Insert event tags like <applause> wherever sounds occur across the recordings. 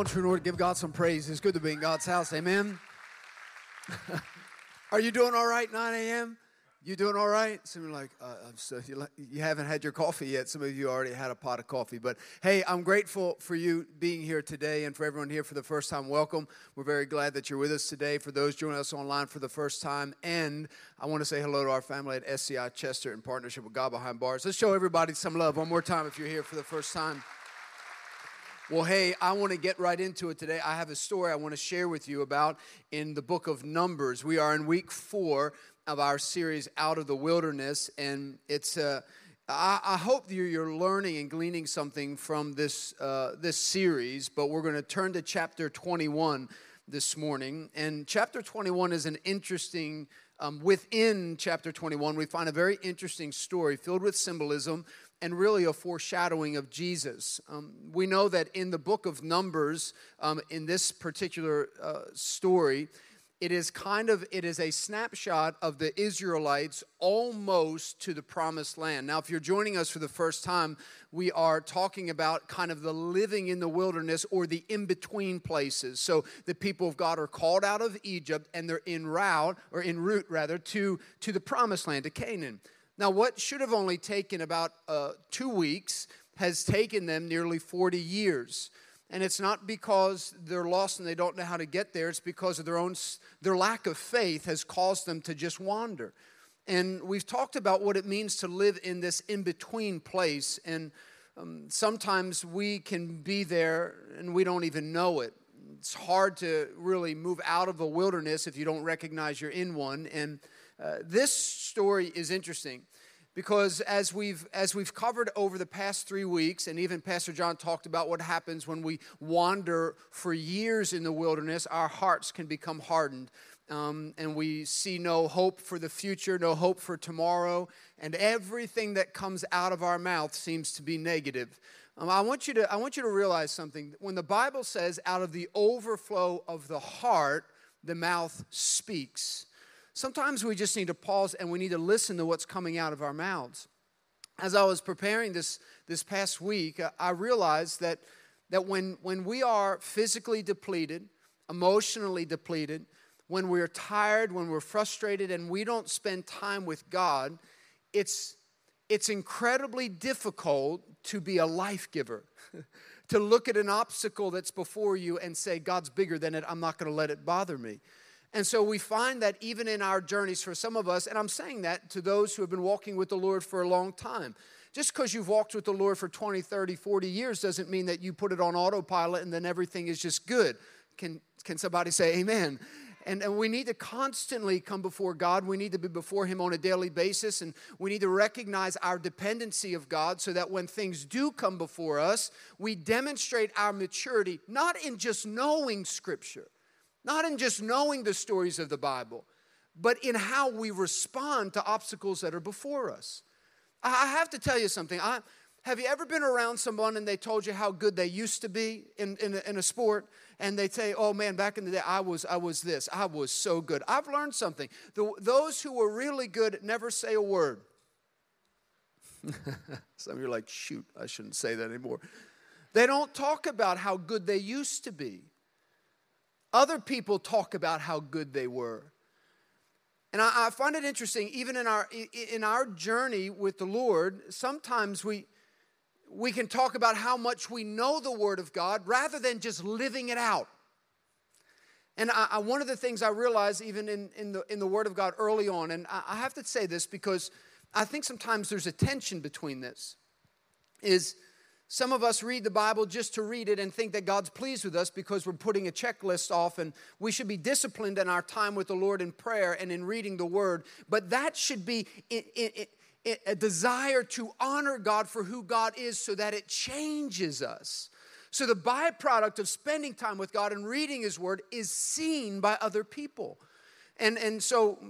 on, True North, give God some praise. It's good to be in God's house. Amen. <laughs> Are you doing all right, 9 a.m.? You doing all right? Some are like, uh, so you, you haven't had your coffee yet. Some of you already had a pot of coffee. But hey, I'm grateful for you being here today and for everyone here for the first time. Welcome. We're very glad that you're with us today. For those joining us online for the first time, and I want to say hello to our family at SCI Chester in partnership with God Behind Bars. Let's show everybody some love one more time if you're here for the first time. Well, hey, I want to get right into it today. I have a story I want to share with you about in the book of Numbers. We are in week four of our series, Out of the Wilderness, and it's uh, I, I hope you're learning and gleaning something from this, uh, this series, but we're going to turn to chapter 21 this morning. And chapter 21 is an interesting, um, within chapter 21, we find a very interesting story filled with symbolism and really a foreshadowing of Jesus. Um, we know that in the book of Numbers, um, in this particular uh, story, it is kind of it is a snapshot of the israelites almost to the promised land. Now if you're joining us for the first time we are talking about kind of the living in the wilderness or the in-between places. So the people of god are called out of egypt and they're en route or en route rather to to the promised land to canaan now, what should have only taken about uh, two weeks has taken them nearly 40 years. And it's not because they're lost and they don't know how to get there, it's because of their own their lack of faith has caused them to just wander. And we've talked about what it means to live in this in-between place and um, sometimes we can be there and we don't even know it. It's hard to really move out of a wilderness if you don't recognize you're in one. And uh, this story is interesting because as we've as we've covered over the past three weeks and even pastor john talked about what happens when we wander for years in the wilderness our hearts can become hardened um, and we see no hope for the future no hope for tomorrow and everything that comes out of our mouth seems to be negative. Um, I, want you to, I want you to realize something. When the bible says out of the overflow of the heart the mouth speaks sometimes we just need to pause and we need to listen to what's coming out of our mouths. As I was preparing this, this past week, uh, I realized that, that when, when we are physically depleted, emotionally depleted, when we're tired, when we're frustrated, and we don't spend time with God, it's, it's incredibly difficult to be a life giver. <laughs> to look at an obstacle that's before you and say, God's bigger than it, I'm not going to let it bother me. And so we find that even in our journeys, for some of us, and I'm saying that to those who have been walking with the Lord for a long time, just because you've walked with the Lord for 20, 30, 40 years doesn't mean that you put it on autopilot and then everything is just good. Can, can somebody say amen? And, and we need to constantly come before God. We need to be before Him on a daily basis. And we need to recognize our dependency of God so that when things do come before us, we demonstrate our maturity, not in just knowing Scripture, not in just knowing the stories of the Bible, but in how we respond to obstacles that are before us. I have to tell you something. I, have you ever been around someone and they told you how good they used to be in, in, a, in a sport? And they say, oh man, back in the day, I was, I was this, I was so good. I've learned something. The, those who were really good never say a word. <laughs> Some of you are like, shoot, I shouldn't say that anymore. They don't talk about how good they used to be. Other people talk about how good they were. And I, I, find it interesting, even in our, in our journey with the Lord, sometimes we, we can talk about how much we know the Word of God rather than just living it out. And I, I, one of the things I realized even in, in, the, in the Word of God early on, and I, I have to say this because I think sometimes there's a tension between this, is some of us read the Bible just to read it and think that God's pleased with us because we're putting a checklist off, and we should be disciplined in our time with the Lord in prayer and in reading the Word. But that should be a desire to honor God for who God is so that it changes us. So, the byproduct of spending time with God and reading His Word is seen by other people. And, and so,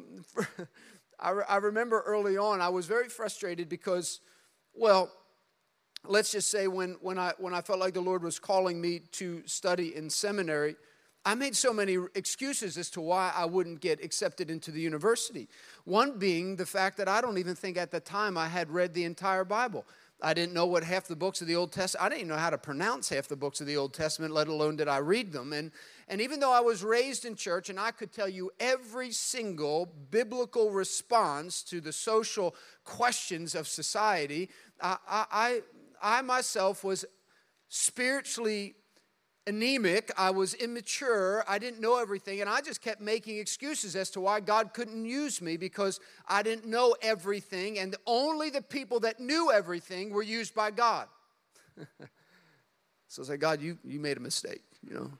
<laughs> I remember early on, I was very frustrated because, well, let's just say when, when, I, when I felt like the Lord was calling me to study in seminary, I made so many excuses as to why I wouldn't get accepted into the university. One being the fact that I don't even think at the time I had read the entire Bible. I didn't know what half the books of the Old Testament, I didn't even know how to pronounce half the books of the Old Testament, let alone did I read them. And, and even though I was raised in church and I could tell you every single biblical response to the social questions of society, I, I, I myself was spiritually anemic, I was immature, I didn't know everything, and I just kept making excuses as to why God couldn't use me because I didn't know everything, and only the people that knew everything were used by God. <laughs> so I said, God, you, you made a mistake, you know,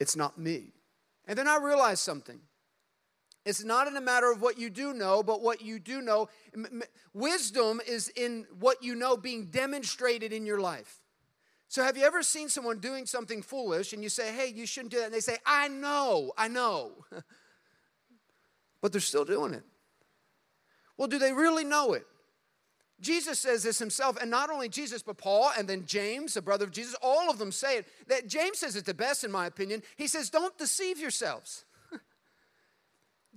it's not me. And then I realized something. It's not in a matter of what you do know, but what you do know. Wisdom is in what you know being demonstrated in your life. So, have you ever seen someone doing something foolish and you say, hey, you shouldn't do that? And they say, I know, I know. <laughs> but they're still doing it. Well, do they really know it? Jesus says this himself, and not only Jesus, but Paul and then James, the brother of Jesus, all of them say it. That James says it the best, in my opinion. He says, Don't deceive yourselves.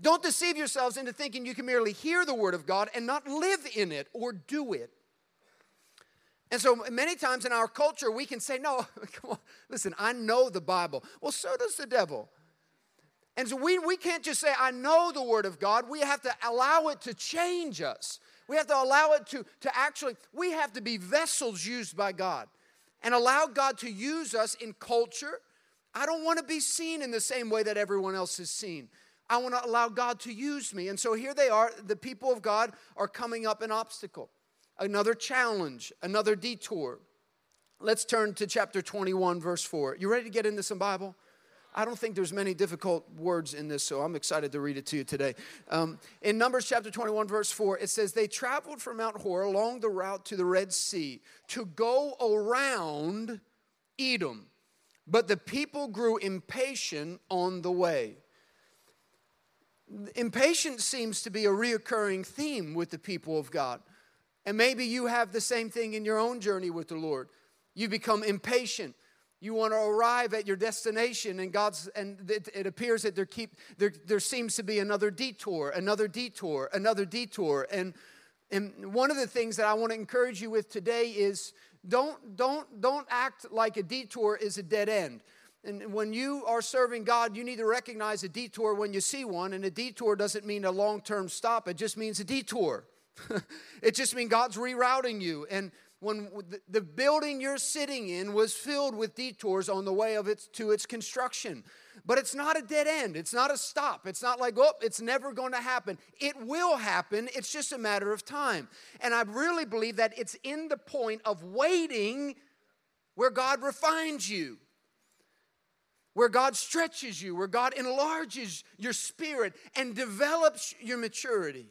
Don't deceive yourselves into thinking you can merely hear the word of God and not live in it or do it. And so many times in our culture, we can say, No, <laughs> come on, listen, I know the Bible. Well, so does the devil. And so we, we can't just say, I know the Word of God. We have to allow it to change us. We have to allow it to, to actually, we have to be vessels used by God and allow God to use us in culture. I don't want to be seen in the same way that everyone else is seen. I want to allow God to use me. And so here they are. The people of God are coming up an obstacle another challenge, another detour. Let's turn to chapter 21, verse 4. You ready to get into some Bible? I don't think there's many difficult words in this, so I'm excited to read it to you today. Um, in Numbers chapter 21, verse 4, it says, They traveled from Mount Hor along the route to the Red Sea to go around Edom, but the people grew impatient on the way. Impatience seems to be a reoccurring theme with the people of God. And maybe you have the same thing in your own journey with the Lord. You become impatient. You want to arrive at your destination, and God's and it, it appears that there keep there, there seems to be another detour, another detour, another detour. And and one of the things that I want to encourage you with today is don't don't don't act like a detour is a dead end. And when you are serving God, you need to recognize a detour when you see one. And a detour doesn't mean a long term stop, it just means a detour. <laughs> it just means God's rerouting you. And when the building you're sitting in was filled with detours on the way of its to its construction. But it's not a dead end. It's not a stop. It's not like, oh, it's never going to happen. It will happen. It's just a matter of time. And I really believe that it's in the point of waiting where God refines you, where God stretches you, where God enlarges your spirit and develops your maturity.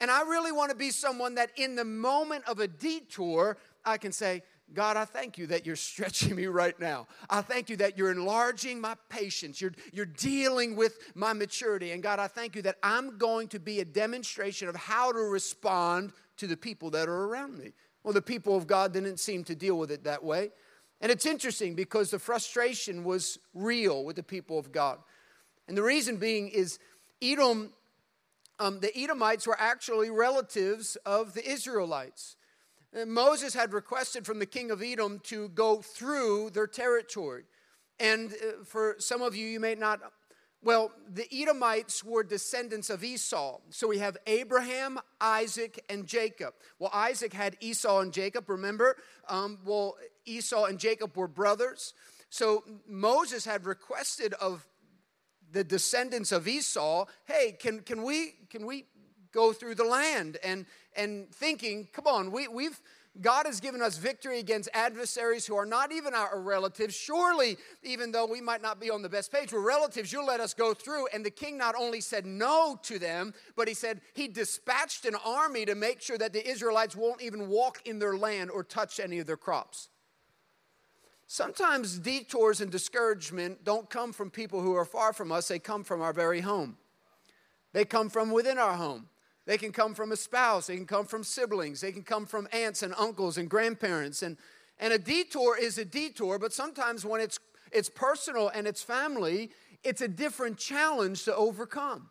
And I really want to be someone that in the moment of a detour, I can say, God, I thank you that you're <laughs> stretching me right now. I thank you that you're enlarging my patience. You're, you're dealing with my maturity. And God, I thank you that I'm going to be a demonstration of how to respond to the people that are around me. Well, the people of God didn't seem to deal with it that way. And it's interesting because the frustration was real with the people of God. And the reason being is Edom um, the Edomites were actually relatives of the Israelites. And Moses had requested from the king of Edom to go through their territory. And uh, for some of you, you may not, well, the Edomites were descendants of Esau. So we have Abraham, Isaac, and Jacob. Well, Isaac had Esau and Jacob, remember? Um, well, Esau and Jacob were brothers. So Moses had requested of the descendants of Esau, hey, can, can, we, can we go through the land? And, and thinking, come on, we, we've, God has given us victory against adversaries who are not even our relatives. Surely, even though we might not be on the best page, we're relatives, you'll let us go through. And the king not only said no to them, but he said he dispatched an army to make sure that the Israelites won't even walk in their land or touch any of their crops. Sometimes detours and discouragement don't come from people who are far from us, they come from our very home. They come from within our home. They can come from a spouse, they can come from siblings, they can come from aunts and uncles and grandparents. And, and a detour is a detour, but sometimes when it's, it's personal and it's family, it's a different challenge to overcome.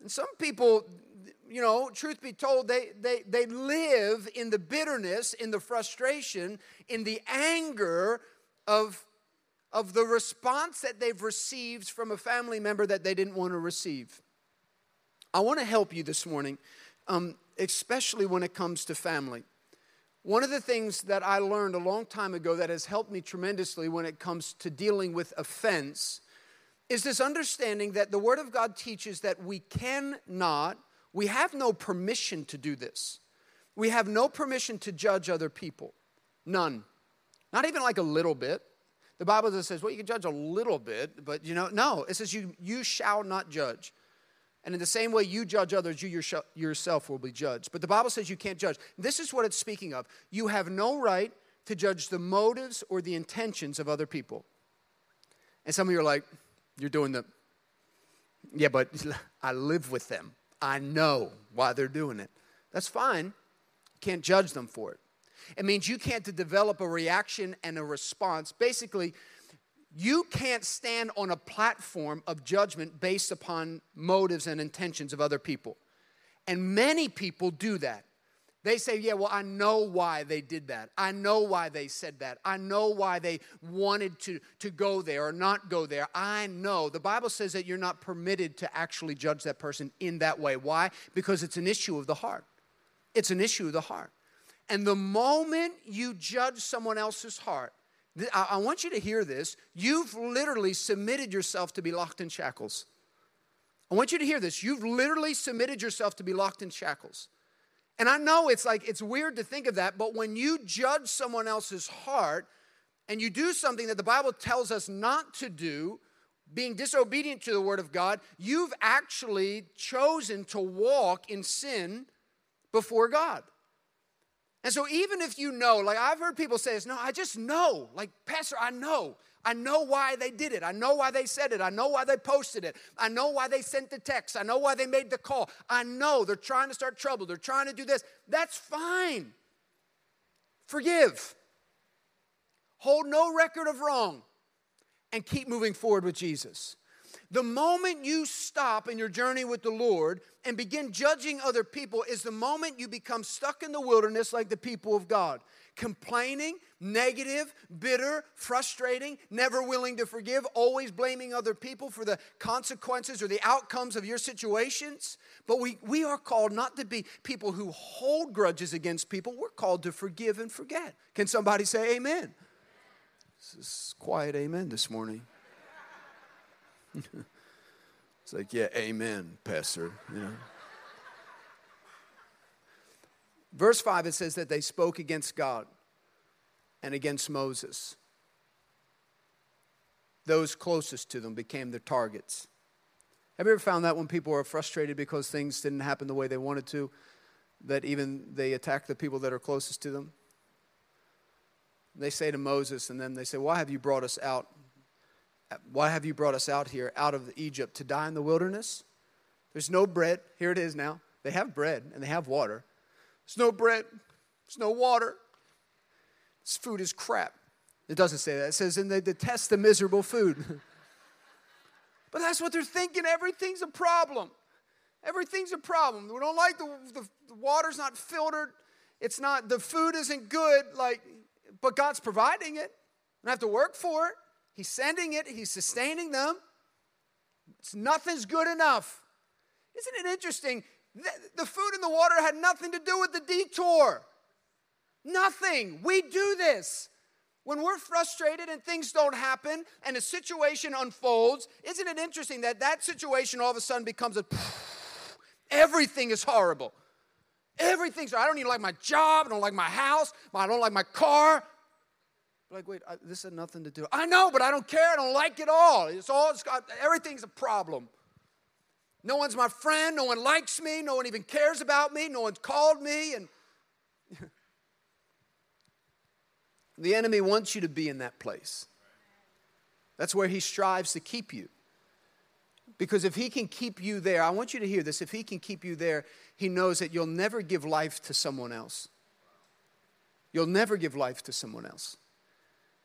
And some people, you know, truth be told, they, they, they live in the bitterness, in the frustration, in the anger of, of the response that they've received from a family member that they didn't want to receive. I want to help you this morning, um, especially when it comes to family. One of the things that I learned a long time ago that has helped me tremendously when it comes to dealing with offense is this understanding that the Word of God teaches that we cannot, we have no permission to do this. We have no permission to judge other people. None. Not even like a little bit. The Bible says, well, you can judge a little bit, but you know, no, it says you, you shall not judge. And in the same way you judge others, you yourself will be judged. But the Bible says you can't judge. This is what it's speaking of. You have no right to judge the motives or the intentions of other people. And some of you are like, you're doing the, yeah, but <laughs> I live with them. I know why they're doing it. That's fine. Can't judge them for it. It means you can't develop a reaction and a response. Basically, you can't stand on a platform of judgment based upon motives and intentions of other people. And many people do that. They say, Yeah, well, I know why they did that. I know why they said that. I know why they wanted to, to go there or not go there. I know. The Bible says that you're not permitted to actually judge that person in that way. Why? Because it's an issue of the heart. It's an issue of the heart. And the moment you judge someone else's heart, I want you to hear this. You've literally submitted yourself to be locked in shackles. I want you to hear this. You've literally submitted yourself to be locked in shackles. And I know it's like, it's weird to think of that, but when you judge someone else's heart and you do something that the Bible tells us not to do, being disobedient to the Word of God, you've actually chosen to walk in sin before God. And so, even if you know, like I've heard people say this, no, I just know. Like, Pastor, I know. I know why they did it. I know why they said it. I know why they posted it. I know why they sent the text. I know why they made the call. I know they're trying to start trouble. They're trying to do this. That's fine. Forgive. Hold no record of wrong and keep moving forward with Jesus. The moment you stop in your journey with the Lord and begin judging other people is the moment you become stuck in the wilderness like the people of God. Complaining, negative, bitter, frustrating, never willing to forgive, always blaming other people for the consequences or the outcomes of your situations. But we, we are called not to be people who hold grudges against people, we're called to forgive and forget. Can somebody say amen? This is quiet amen this morning. <laughs> it's like, yeah, amen, Pastor. You know. Verse 5, it says that they spoke against God and against Moses. Those closest to them became their targets. Have you ever found that when people are frustrated because things didn't happen the way they wanted to, that even they attack the people that are closest to them? They say to Moses, and then they say, Why have you brought us out why have you brought us out here, out of Egypt, to die in the wilderness? There's no bread. Here it is now. They have bread and they have water. There's no bread. There's no water. This food is crap. It doesn't say that. It says, and they detest the miserable food. <laughs> but that's what they're thinking. Everything's a problem. Everything's a problem. We don't like the, the, the water's not filtered. It's not, the food isn't good. Like, but God's providing it. I have to work for it. He's sending it, He's sustaining them. It's, nothing's good enough. Isn't it interesting? The, the food and the water had nothing to do with the detour. Nothing. We do this. When we're frustrated and things don't happen and a situation unfolds, isn't it interesting that that situation all of a sudden becomes a everything is horrible. Everything's I don't even like my job, I don't like my house, I don't like my car, like, wait, I, this had nothing to do. I know, but I don't care. I don't like it all. It's all, it's got, everything's a problem. No one's my friend. No one likes me. No one even cares about me. No one's called me. And <laughs> the enemy wants you to be in that place. That's where he strives to keep you. Because if he can keep you there, I want you to hear this. If he can keep you there, he knows that you'll never give life to someone else. You'll never give life to someone else.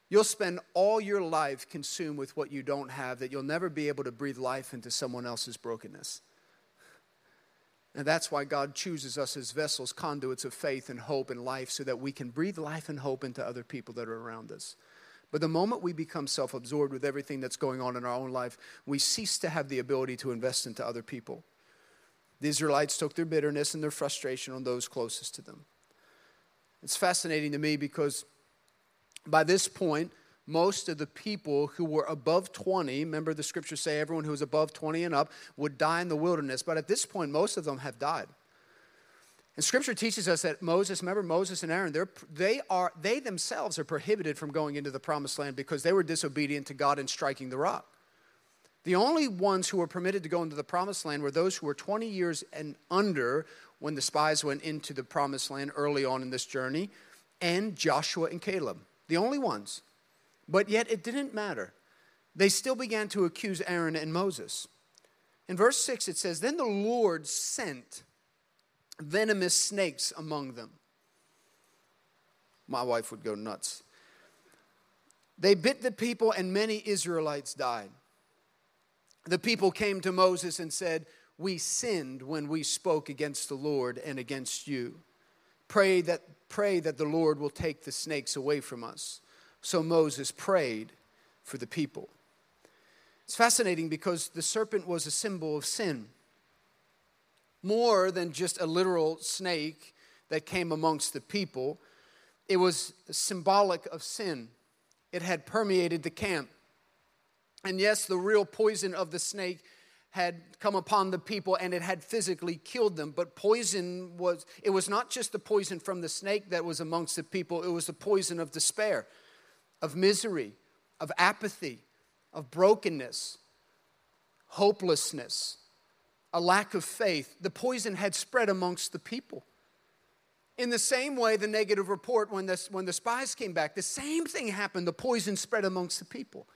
You'll spend all your life consumed with what you don't have, that you'll never be able to breathe life into someone else's brokenness. And that's why God chooses us as vessels, conduits of faith and hope and life, so that we can breathe life and hope into other people that are around us. But the moment we become self absorbed with everything that's going on in our own life, we cease to have the ability to invest into other people. The Israelites took their bitterness and their frustration on those closest to them. It's fascinating to me because by this point, most of the people who were above 20, remember the scriptures say everyone who was above 20 and up would die in the wilderness, but at this point, most of them have died. And scripture teaches us that Moses, remember Moses and Aaron, they're, they, are, they themselves are prohibited from going into the promised land because they were disobedient to God in striking the rock. The only ones who were permitted to go into the promised land were those who were 20 years and under when the spies went into the promised land early on in this journey, and Joshua and Caleb. The only ones. But yet it didn't matter. They still began to accuse Aaron and Moses. In verse 6, it says, Then the Lord sent venomous snakes among them. My wife would go nuts. They bit the people, and many Israelites died. The people came to Moses and said, We sinned when we spoke against the Lord and against you. Pray that, pray that the Lord will take the snakes away from us. So Moses prayed for the people. It's fascinating because the serpent was a symbol of sin. More than just a literal snake that came amongst the people, it was symbolic of sin. It had permeated the camp. And yes, the real poison of the snake had come upon the people and it had physically killed them but poison was it was not just the poison from the snake that was amongst the people it was the poison of despair of misery, of apathy, of brokenness, hopelessness, a lack of faith. The poison had spread amongst the people. In the same way, the negative report, when the, when the spies came back, the same thing happened. The poison spread amongst the people.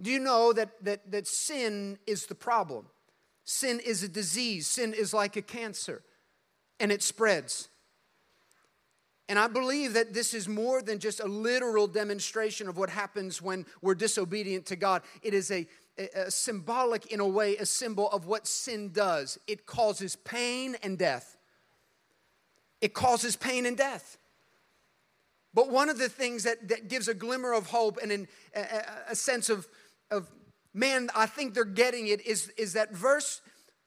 Do you know that, that, that sin is the problem? Sin is a disease, sin is like a cancer, and it spreads. And I believe that this is more than just a literal demonstration of what happens when we're disobedient to God. It is a, a, symbolic, in a way, a symbol of what sin does. It causes pain and death. It causes pain and death. But one of the things that, that gives a glimmer of hope and an, a, a sense of, of, man, I think they're getting it is, is that verse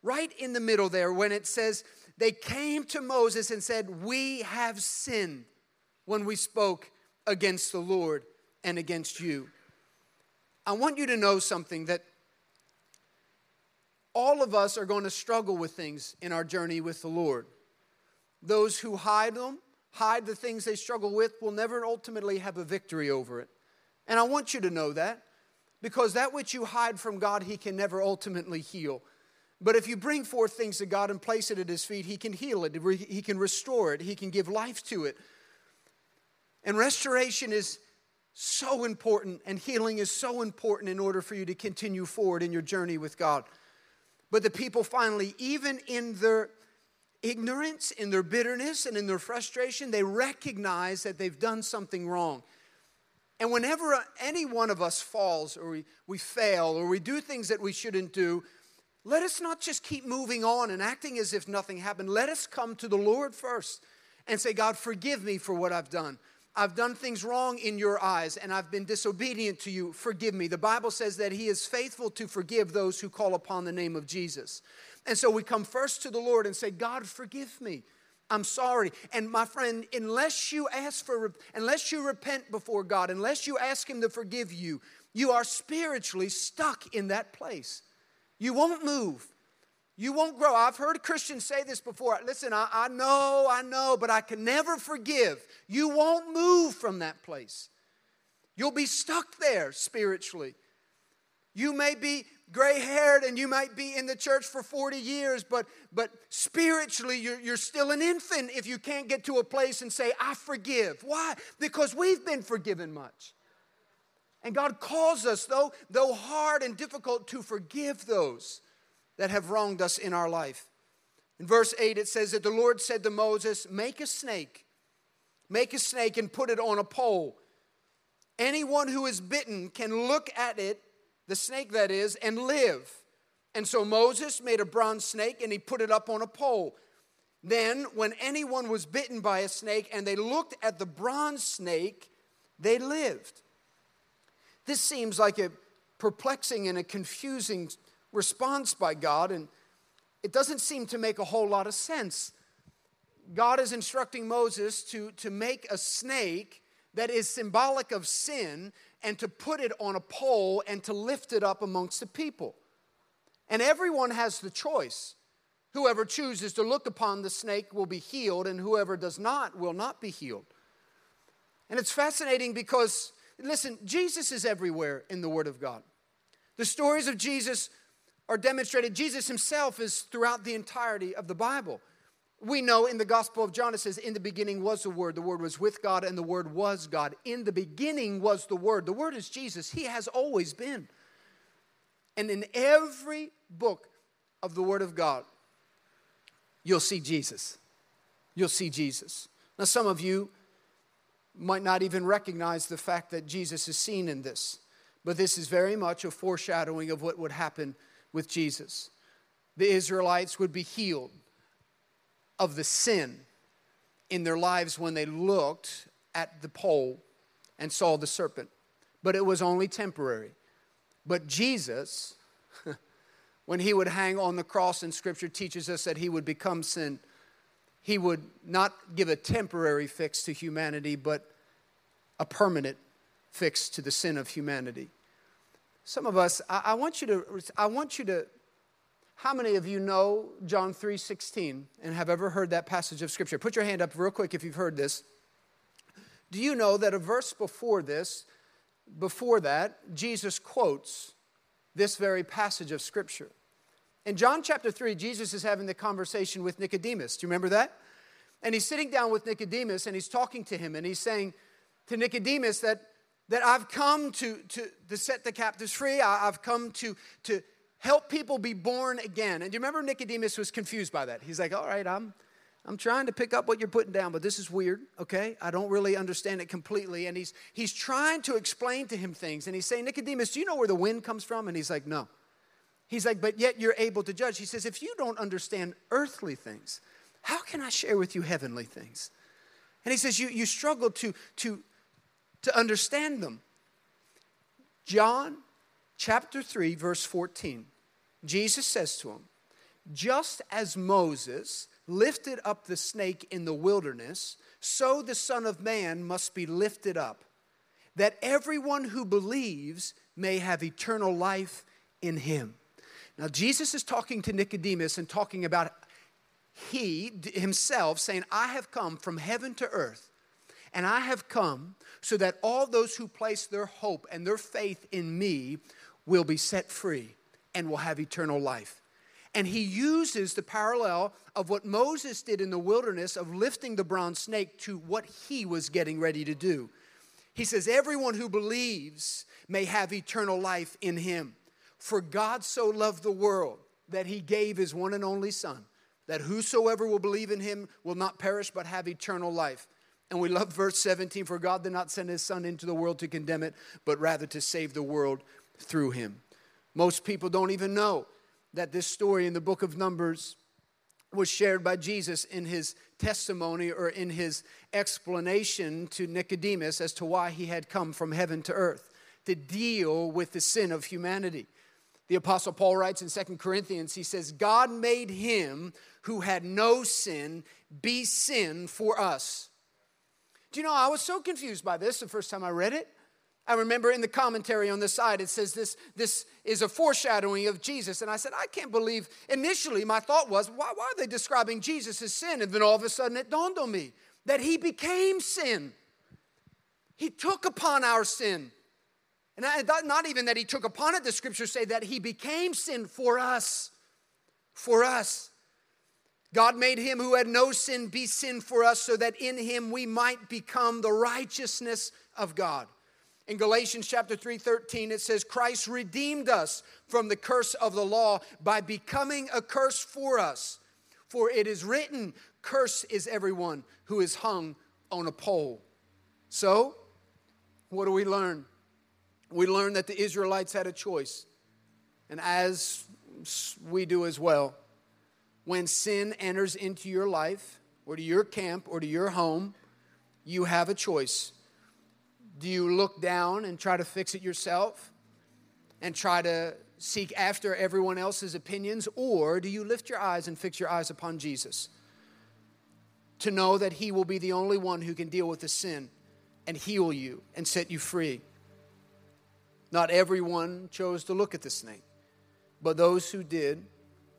right in the middle there when it says, they came to Moses and said, We have sinned when we spoke against the Lord and against you. I want you to know something that all of us are going to struggle with things in our journey with the Lord. Those who hide them, hide the things they struggle with, will never ultimately have a victory over it. And I want you to know that because that which you hide from God, He can never ultimately heal. But if you bring forth things to God and place it at His feet, He can heal it, He can restore it, He can give life to it. And restoration is so important, and healing is so important in order for you to continue forward in your journey with God. But the people finally, even in their ignorance, in their bitterness, and in their frustration, they recognize that they've done something wrong. And whenever uh, any one of us falls or we, we fail or we do things that we shouldn't do, let us not just keep moving on and acting as if nothing happened. Let us come to the Lord first and say, God, forgive me for what I've done. I've done things wrong in your eyes and I've been disobedient to you. Forgive me. The Bible says that He is faithful to forgive those who call upon the name of Jesus. And so we come first to the Lord and say, God, forgive me. I'm sorry. And my friend, unless you ask for, unless you repent before God, unless you ask Him to forgive you, you are spiritually stuck in that place. You won't move. You won't grow. I've heard Christians say this before. Listen, I, I know, I know, but I can never forgive. You won't move from that place. You'll be stuck there spiritually. You may be gray haired and you might be in the church for 40 years, but, but spiritually, you're, you're still an infant if you can't get to a place and say, I forgive. Why? Because we've been forgiven much. And God calls us, though, though hard and difficult, to forgive those that have wronged us in our life. In verse 8, it says that the Lord said to Moses, Make a snake, make a snake and put it on a pole. Anyone who is bitten can look at it, the snake that is, and live. And so Moses made a bronze snake and he put it up on a pole. Then, when anyone was bitten by a snake and they looked at the bronze snake, they lived. This seems like a perplexing and a confusing response by God, and it doesn't seem to make a whole lot of sense. God is instructing Moses to, to make a snake that is symbolic of sin and to put it on a pole and to lift it up amongst the people. And everyone has the choice. Whoever chooses to look upon the snake will be healed, and whoever does not will not be healed. And it's fascinating because, listen, Jesus is everywhere in the Word of God. The stories of Jesus are demonstrated. Jesus himself is throughout the entirety of the Bible. We know in the Gospel of John it says, In the beginning was the Word, the Word was with God, and the Word was God. In the beginning was the Word. The Word is Jesus, He has always been. And in every book of the Word of God, you'll see Jesus. You'll see Jesus. Now, some of you might not even recognize the fact that Jesus is seen in this, but this is very much a foreshadowing of what would happen with Jesus. The Israelites would be healed of the sin in their lives when they looked at the pole and saw the serpent. But it was only temporary. But Jesus, <laughs> when he would hang on the cross, and scripture teaches us that he would become sin, he would not give a temporary fix to humanity, but a permanent fix to the sin of humanity. Some of us, I, I want you to, I want you to how many of you know John 3:16 and have ever heard that passage of scripture? Put your hand up real quick if you've heard this. Do you know that a verse before this, before that, Jesus quotes this very passage of scripture? In John chapter 3, Jesus is having the conversation with Nicodemus. Do you remember that? And he's sitting down with Nicodemus and he's talking to him and he's saying to Nicodemus that, that I've come to, to, to set the captives free. I, have come to, to, help people be born again. And do you remember Nicodemus was confused by that? He's like, all right, I'm, I'm trying to pick up what you're putting down, but this is weird, okay? I don't really understand it completely. And he's, he's trying to explain to him things. And he's saying, Nicodemus, do you know where the wind comes from? And he's like, no. He's like, but yet you're able to judge. He says, if you don't understand earthly things, how can I share with you heavenly things? And he says, you, you struggle to, to, to understand them. John chapter 3, verse 14. Jesus says to him, Just as Moses lifted up the snake in the wilderness, so the Son of Man must be lifted up, that everyone who believes may have eternal life in him. Now, Jesus is talking to Nicodemus and talking about he himself saying, I have come from heaven to earth, and I have come so that all those who place their hope and their faith in me will be set free and will have eternal life. And he uses the parallel of what Moses did in the wilderness of lifting the bronze snake to what he was getting ready to do. He says, Everyone who believes may have eternal life in him. For God so loved the world that he gave his one and only Son, that whosoever will believe in him will not perish but have eternal life. And we love verse 17 for God did not send his Son into the world to condemn it, but rather to save the world through him. Most people don't even know that this story in the book of Numbers was shared by Jesus in his testimony or in his explanation to Nicodemus as to why he had come from heaven to earth to deal with the sin of humanity. The Apostle Paul writes in Second Corinthians, he says, God made him who had no sin be sin for us. Do you know, I was so confused by this the first time I read it. I remember in the commentary on the side, it says this, this is a foreshadowing of Jesus. And I said, I can't believe. Initially, my thought was, why, why are they describing Jesus as sin? And then all of a sudden, it dawned on me that he became sin. He took upon our sin. And I, not even that he took upon it, the scriptures say that he became sin for us. For us. God made him who had no sin be sin for us so that in him we might become the righteousness of God. In Galatians chapter 3 13, it says, Christ redeemed us from the curse of the law by becoming a curse for us. For it is written, Curse is everyone who is hung on a pole. So, what do we learn? We learn that the Israelites had a choice. And as we do as well. When sin enters into your life, or to your camp, or to your home, you have a choice. Do you look down and try to fix it yourself and try to seek after everyone else's opinions, or do you lift your eyes and fix your eyes upon Jesus? To know that He will be the only one who can deal with the sin and heal you and set you free. Not everyone chose to look at the snake, but those who did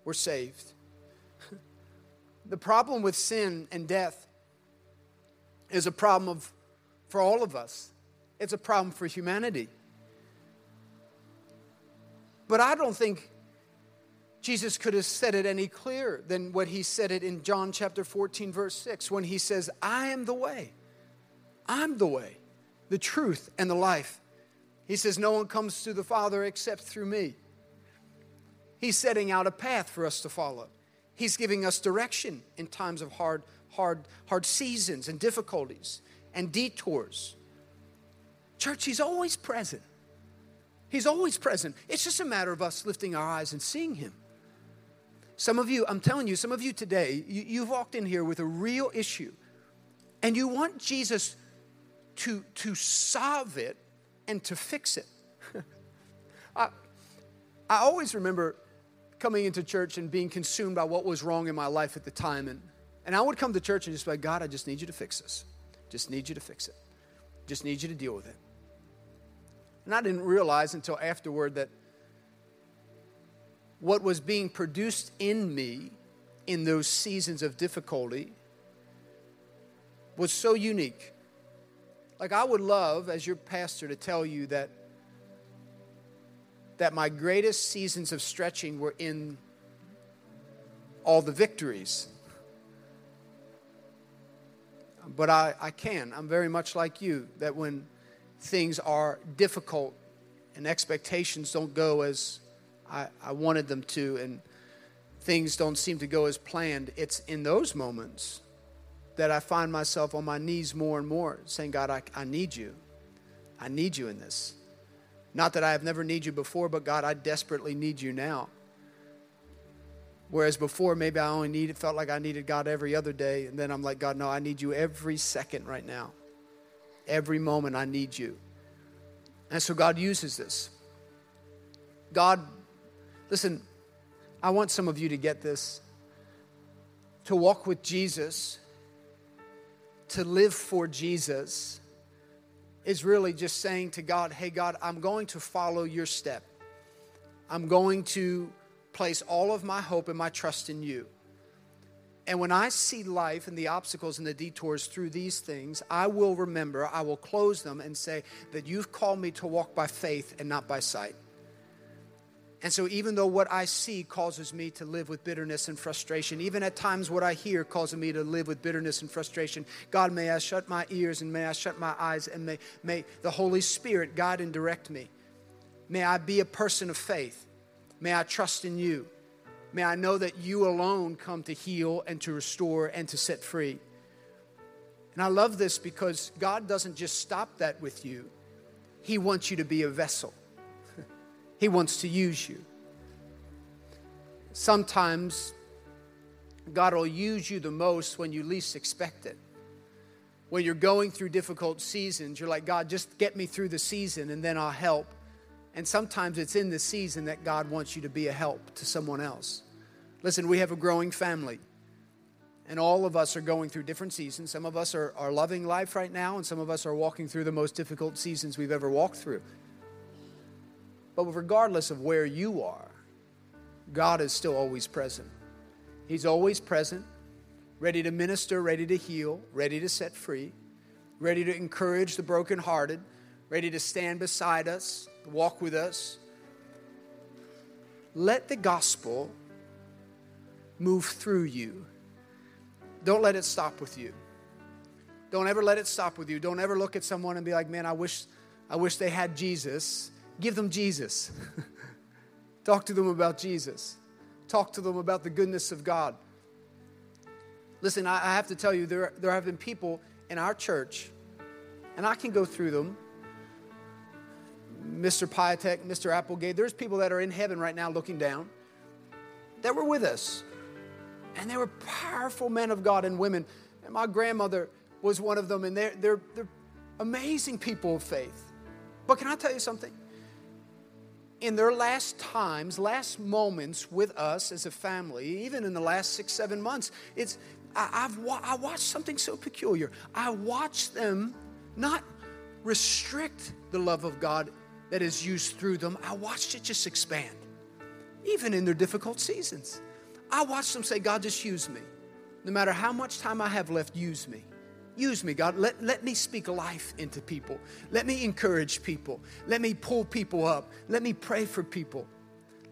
were saved. <laughs> the problem with sin and death is a problem of, for all of us, it's a problem for humanity. But I don't think Jesus could have said it any clearer than what he said it in John chapter 14, verse 6, when he says, I am the way. I'm the way, the truth, and the life. He says, No one comes to the Father except through me. He's setting out a path for us to follow. He's giving us direction in times of hard, hard, hard seasons and difficulties and detours. Church, He's always present. He's always present. It's just a matter of us lifting our eyes and seeing Him. Some of you, I'm telling you, some of you today, you, you've walked in here with a real issue and you want Jesus to, to solve it and to fix it. <laughs> I, I always remember coming into church and being consumed by what was wrong in my life at the time. And, and I would come to church and just be like, God, I just need you to fix this. Just need you to fix it. Just need you to deal with it. And I didn't realize until afterward that what was being produced in me in those seasons of difficulty was so unique. Like, I would love, as your pastor, to tell you that, that my greatest seasons of stretching were in all the victories. But I, I can. I'm very much like you, that when things are difficult and expectations don't go as I, I wanted them to, and things don't seem to go as planned, it's in those moments that I find myself on my knees more and more saying, God, I, I need you. I need you in this. Not that I have never needed you before, but God, I desperately need you now. Whereas before, maybe I only needed, felt like I needed God every other day. And then I'm like, God, no, I need you every second right now. Every moment I need you. And so God uses this. God, listen, I want some of you to get this. To walk with Jesus, to live for Jesus, is really just saying to God, hey, God, I'm going to follow your step. I'm going to place all of my hope and my trust in you. And when I see life and the obstacles and the detours through these things, I will remember, I will close them and say that you've called me to walk by faith and not by sight. And so, even though what I see causes me to live with bitterness and frustration, even at times what I hear causes me to live with bitterness and frustration, God, may I shut my ears and may I shut my eyes and may, may the Holy Spirit guide and direct me. May I be a person of faith. May I trust in you. May I know that you alone come to heal and to restore and to set free. And I love this because God doesn't just stop that with you, He wants you to be a vessel, <laughs> He wants to use you. Sometimes God will use you the most when you least expect it. When you're going through difficult seasons, you're like, God, just get me through the season and then I'll help. And sometimes it's in the season that God wants you to be a help to someone else. Listen, we have a growing family, and all of us are going through different seasons. Some of us are, are loving life right now, and some of us are walking through the most difficult seasons we've ever walked through. But regardless of where you are, God is still always present. He's always present, ready to minister, ready to heal, ready to set free, ready to encourage the brokenhearted, ready to stand beside us, walk with us. Let the gospel move through you. Don't let it stop with you. Don't ever let it stop with you. Don't ever look at someone and be like, man, I wish, I wish they had Jesus. Give them Jesus. <laughs> Talk to them about Jesus. Talk to them about the goodness of God. Listen, I, I have to tell you, there, there have been people in our church, and I can go through them Mr. Pyatek, Mr. Applegate, there's people that are in heaven right now looking down. that were with us. And they were powerful men of God and women. And my grandmother was one of them, and they're, they're, they're amazing people of faith. But can I tell you something? In their last times, last moments with us as a family, even in the last six, seven months, it's I, have I watched something so peculiar. I watched them not restrict the love of God that is used through them. I watched it just expand, even in their difficult seasons. I watched them say, God, just use me. No matter how much time I have left, use me. Use me, God. Let, let me speak life into people. Let me encourage people. Let me pull people up. Let me pray for people.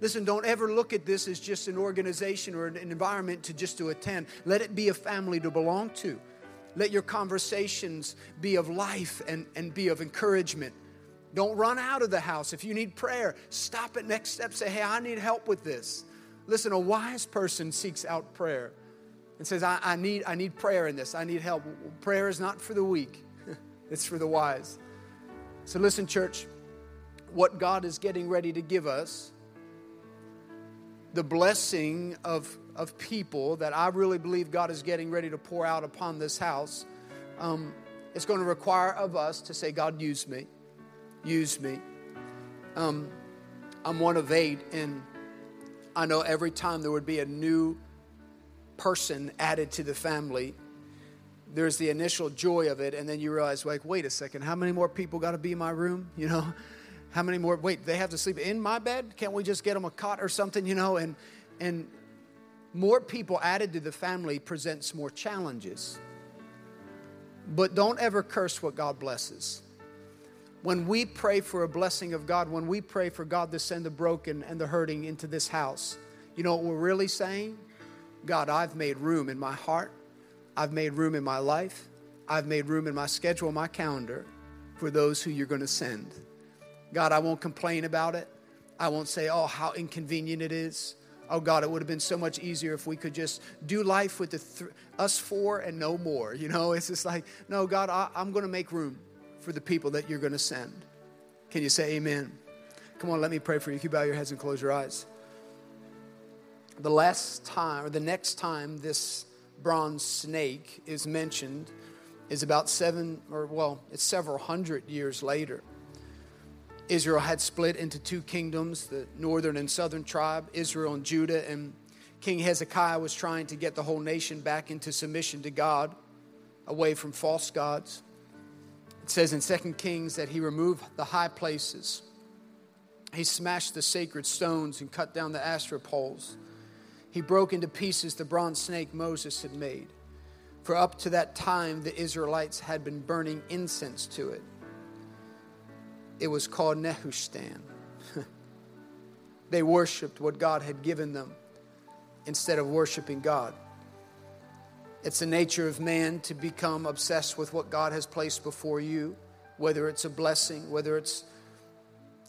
Listen, don't ever look at this as just an organization or an environment to just to attend. Let it be a family to belong to. Let your conversations be of life and, and be of encouragement. Don't run out of the house. If you need prayer, stop at next step. Say, hey, I need help with this. Listen, a wise person seeks out prayer and says, I, I, need, I need prayer in this. I need help. Prayer is not for the weak, <laughs> it's for the wise. So, listen, church, what God is getting ready to give us, the blessing of, of people that I really believe God is getting ready to pour out upon this house, um, it's going to require of us to say, God, use me. Use me. Um, I'm one of eight, and I know every time there would be a new person added to the family, there's the initial joy of it, and then you realize, like, wait a second, how many more people got to be in my room? You know, <laughs> how many more? Wait, they have to sleep in my bed? Can't we just get them a cot or something? You know, and and more people added to the family presents more challenges. But don't ever curse what God blesses. When we pray for a blessing of God, when we pray for God to send the broken and the hurting into this house, you know what we're really saying? God, I've made room in my heart. I've made room in my life. I've made room in my schedule, my calendar for those who you're going to send. God, I won't complain about it. I won't say, oh, how inconvenient it is. Oh, God, it would have been so much easier if we could just do life with the th- us four and no more. You know, it's just like, no, God, I, I'm going to make room for the people that you're going to send. Can you say amen? Come on, let me pray for you. If you bow your heads and close your eyes the last time, or the next time this bronze snake is mentioned is about seven, or well, it's several hundred years later. Israel had split into two kingdoms, the northern and southern tribe, Israel and Judah, and King Hezekiah was trying to get the whole nation back into submission to God, away from false gods. It says in 2 Kings that he removed the high places. He smashed the sacred stones and cut down the Asherah poles. He broke into pieces the bronze snake Moses had made. For up to that time, the Israelites had been burning incense to it. It was called Nehushtan. <laughs> they worshiped what God had given them instead of worshiping God. It's the nature of man to become obsessed with what God has placed before you, whether it's a blessing, whether it's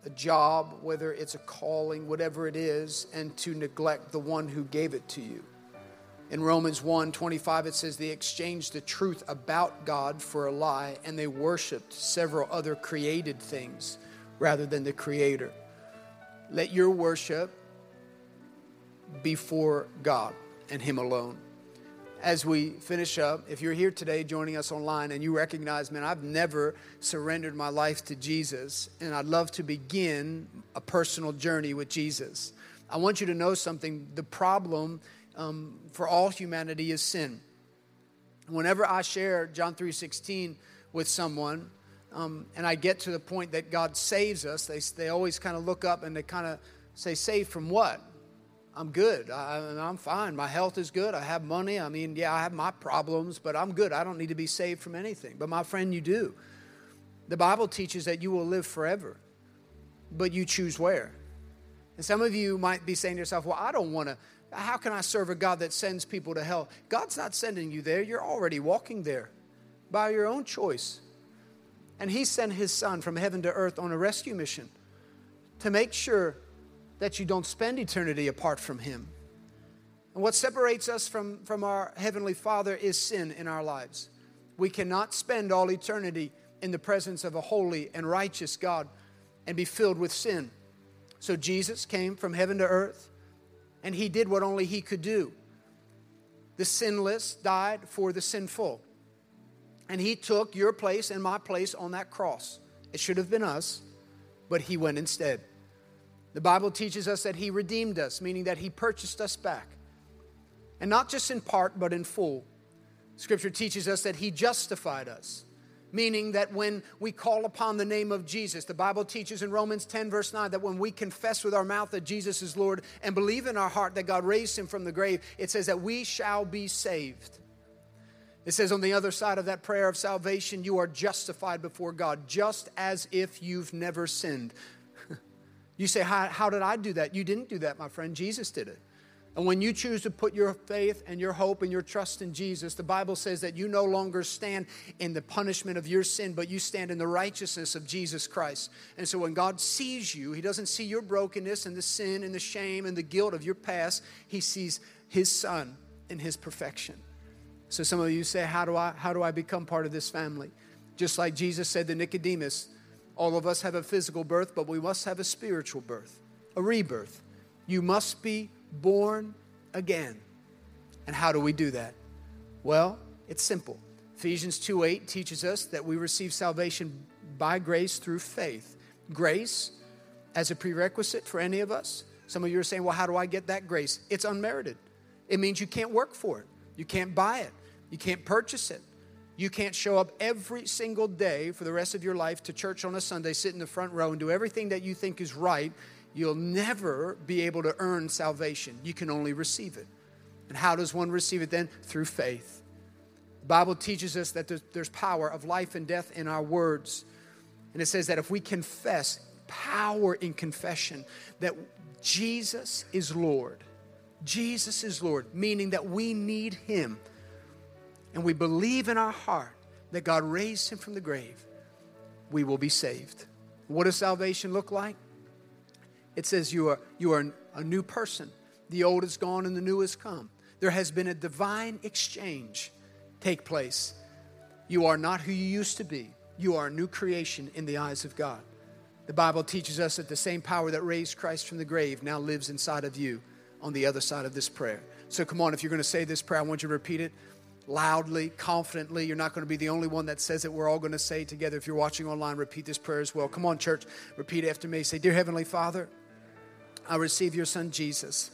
a job, whether it's a calling, whatever it is, and to neglect the one who gave it to you. In Romans 1 25, it says, They exchanged the truth about God for a lie, and they worshiped several other created things rather than the Creator. Let your worship be for God and Him alone as we finish up, if you're here today joining us online and you recognize, man, I've never surrendered my life to Jesus, and I'd love to begin a personal journey with Jesus, I want you to know something. The problem um, for all humanity is sin. Whenever I share John 3:16 with someone, um, and I get to the point that God saves us, they, they always kind of look up and they kind of say, Saved from what? I'm good. I, am fine. My health is good. I have money. I mean, yeah, I have my problems, but I'm good. I don't need to be saved from anything. But my friend, you do. The Bible teaches that you will live forever, but you choose where. And some of you might be saying to yourself, well, I don't want to. How can I serve a God that sends people to hell? God's not sending you there. You're already walking there by your own choice. And He sent His Son from heaven to earth on a rescue mission to make sure that you don't spend eternity apart from Him. And what separates us from, from our Heavenly Father is sin in our lives. We cannot spend all eternity in the presence of a holy and righteous God and be filled with sin. So Jesus came from heaven to earth, and he did what only he could do. The sinless died for the sinful. And he took your place and my place on that cross. It should have been us, but he went instead. The Bible teaches us that he redeemed us, meaning that he purchased us back. And not just in part, but in full. Scripture teaches us that he justified us meaning that when we call upon the name of Jesus, the Bible teaches in Romans 10, verse 9, that when we confess with our mouth that Jesus is Lord and believe in our heart that God raised him from the grave, it says that we shall be saved. It says on the other side of that prayer of salvation, you are justified before God, just as if you've never sinned. You say, how, how did I do that? You didn't do that, my friend. Jesus did it. And when you choose to put your faith and your hope and your trust in Jesus, the Bible says that you no longer stand in the punishment of your sin, but you stand in the righteousness of Jesus Christ. And so when God sees you, He doesn't see your brokenness and the sin and the shame and the guilt of your past, He sees His Son in His perfection. So some of you say, How do I, how do I become part of this family? Just like Jesus said to Nicodemus, all of us have a physical birth, but we must have a spiritual birth, a rebirth. You must be born again. And how do we do that? Well, it's simple. Ephesians 2 8 teaches us that we receive salvation by grace through faith. Grace as a prerequisite for any of us. Some of you are saying, well, how do I get that grace? It's unmerited. It means you can't work for it, you can't buy it, you can't purchase it. You can't show up every single day for the rest of your life to church on a Sunday, sit in the front row, and do everything that you think is right You'll never be able to earn salvation. You can only receive it. And how does one receive it then? Through faith. The Bible teaches us that there's power of life and death in our words. And it says that if we confess, power in confession, that Jesus is Lord. Jesus is Lord, meaning that we need Him. And we believe in our heart that God raised Him from the grave, we will be saved. What does salvation look like? It says you are, you are a new person. The old is gone and the new has come. There has been a divine exchange take place. You are not who you used to be. You are a new creation in the eyes of God. The Bible teaches us that the same power that raised Christ from the grave now lives inside of you on the other side of this prayer. So come on, if you're going to say this prayer, I want you to repeat it loudly, confidently. You're not going to be the only one that says it. We're all going to say together. If you're watching online, repeat this prayer as well. Come on, church, repeat after me. Say, Dear Heavenly Father, I receive your son Jesus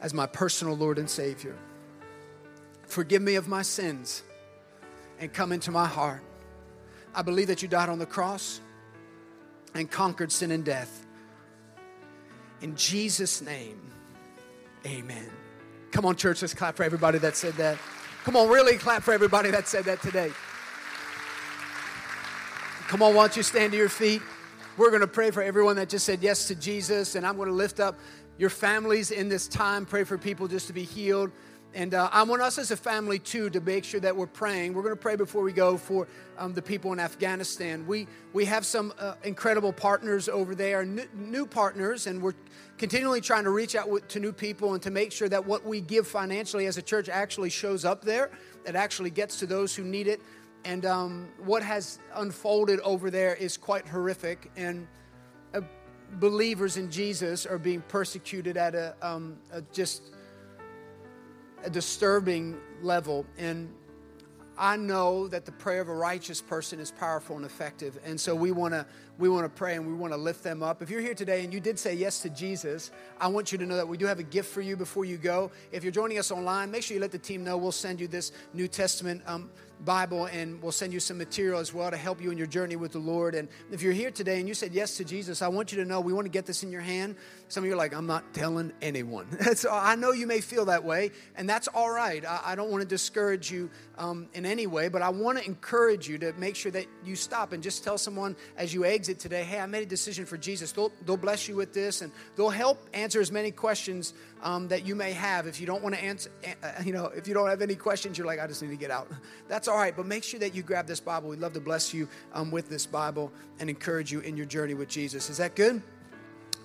as my personal Lord and Savior. Forgive me of my sins and come into my heart. I believe that you died on the cross and conquered sin and death. In Jesus' name, amen. Come on, church, let's clap for everybody that said that. Come on, really clap for everybody that said that today. Come on, why don't you stand to your feet? We're going to pray for everyone that just said yes to Jesus, and I'm going to lift up your families in this time. Pray for people just to be healed. And uh, I want us as a family too to make sure that we're praying. We're going to pray before we go for um, the people in Afghanistan. We we have some uh, incredible partners over there, new, new, partners, and we're continually trying to reach out to new people and to make sure that what we give financially as a church actually shows up there. It actually gets to those who need it. And um, what has unfolded over there is quite horrific. And uh, believers in Jesus are being persecuted at a, um, a just a disturbing level. And I know that the prayer of a righteous person is powerful and effective. And so we want to we want to pray and we want to lift them up. If you're here today and you did say yes to Jesus, I want you to know that we do have a gift for you before you go. If you're joining us online, make sure you let the team know. We'll send you this New Testament um, Bible, and we'll send you some material as well to help you in your journey with the Lord. And if you're here today and you said yes to Jesus, I want you to know we want to get this in your hand. Some of you are like, I'm not telling anyone. <laughs> so I know you may feel that way, and that's all right. I, I don't want to discourage you um, in any way, but I want to encourage you to make sure that you stop and just tell someone as you exit today, hey, I made a decision for Jesus. They'll, they'll bless you with this, and they'll help answer as many questions um, that you may have. If you don't want to answer, you know, if you don't have any questions, you're like, I just need to get out. <laughs> That's all right. But make sure that you grab this Bible. We'd love to bless you um, with this Bible and encourage you in your journey with Jesus. Is that good?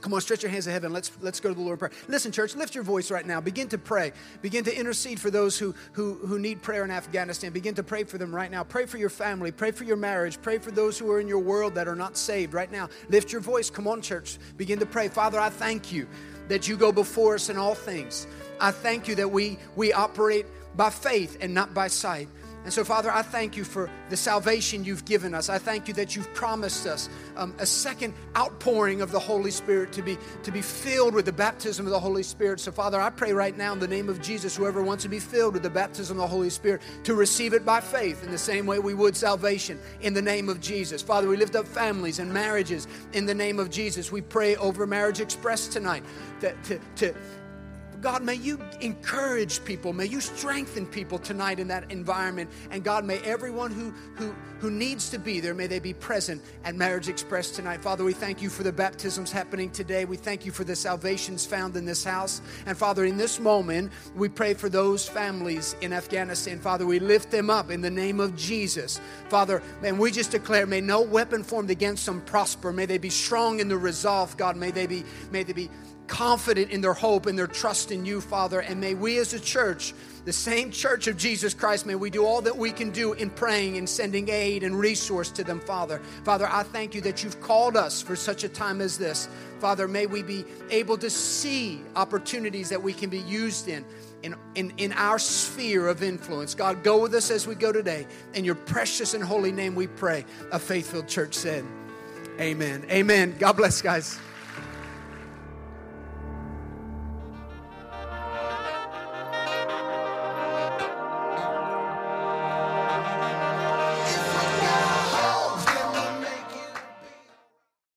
Come on, stretch your hands to heaven. Let's let's go to the Lord prayer. Listen, church, lift your voice right now. Begin to pray. Begin to intercede for those who who who need prayer in Afghanistan. Begin to pray for them right now. Pray for your family. Pray for your marriage. Pray for those who are in your world that are not saved right now. Lift your voice. Come on, church. Begin to pray. Father, I thank you that you go before us in all things. I thank you that we, we operate by faith and not by sight. And so, Father, I thank you for the salvation you've given us. I thank you that you've promised us um, a second outpouring of the Holy Spirit to be, to be filled with the baptism of the Holy Spirit. So, Father, I pray right now in the name of Jesus, whoever wants to be filled with the baptism of the Holy Spirit, to receive it by faith in the same way we would salvation in the name of Jesus. Father, we lift up families and marriages in the name of Jesus. We pray over Marriage Express tonight that to, to God, may you encourage people. May you strengthen people tonight in that environment. And God, may everyone who, who, who needs to be there, may they be present at Marriage Express tonight. Father, we thank you for the baptisms happening today. We thank you for the salvations found in this house. And Father, in this moment, we pray for those families in Afghanistan. Father, we lift them up in the name of Jesus. Father, and we just declare, may no weapon formed against them prosper. May they be strong in the resolve, God. May they be, may they be confident in their hope and their trust in you, Father. And may we as a church, the same church of Jesus Christ, may we do all that we can do in praying and sending aid and resource to them, Father. Father, I thank you that you've called us for such a time as this. Father, may we be able to see opportunities that we can be used in. In, in, in our sphere of influence. God, go with us as we go today. In your precious and holy name we pray. A faithful church said, Amen. Amen. God bless, guys.